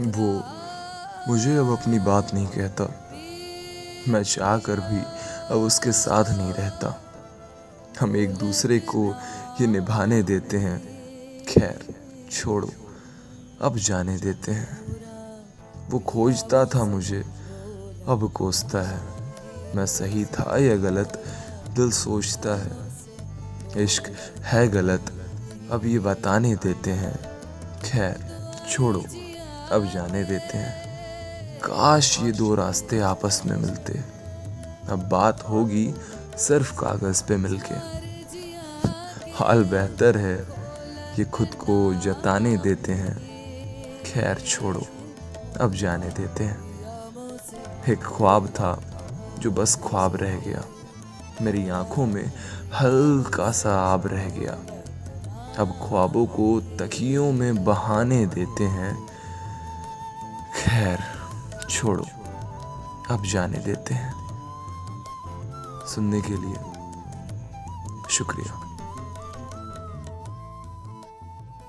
वो मुझे अब अपनी बात नहीं कहता। मैं चाह कर भी अब उसके साथ नहीं रहता। हम एक दूसरे को ये निभाने देते हैं। खैर, छोड़ो, अब जाने देते हैं। वो खोजता था मुझे, अब कोसता है। मैं सही था या गलत, दिल सोचता है। इश्क है गलत, अब ये बताने देते हैं। खैर, छोड़ो। अब जाने देते हैं। काश ये दो रास्ते आपस में मिलते। अब बात होगी सिर्फ़ कागज़ पे मिलके। हाल बेहतर है, ये खुद को जताने देते हैं। खैर छोड़ो, अब जाने देते हैं। एक ख्वाब था, जो बस ख्वाब रह गया। मेरी आँखों में हल्का सा आब रह गया। अब ख्वाबों को तकियों में बहाने देते हैं। खैर छोड़ो। अब जाने देते हैं। सुनने के लिए शुक्रिया।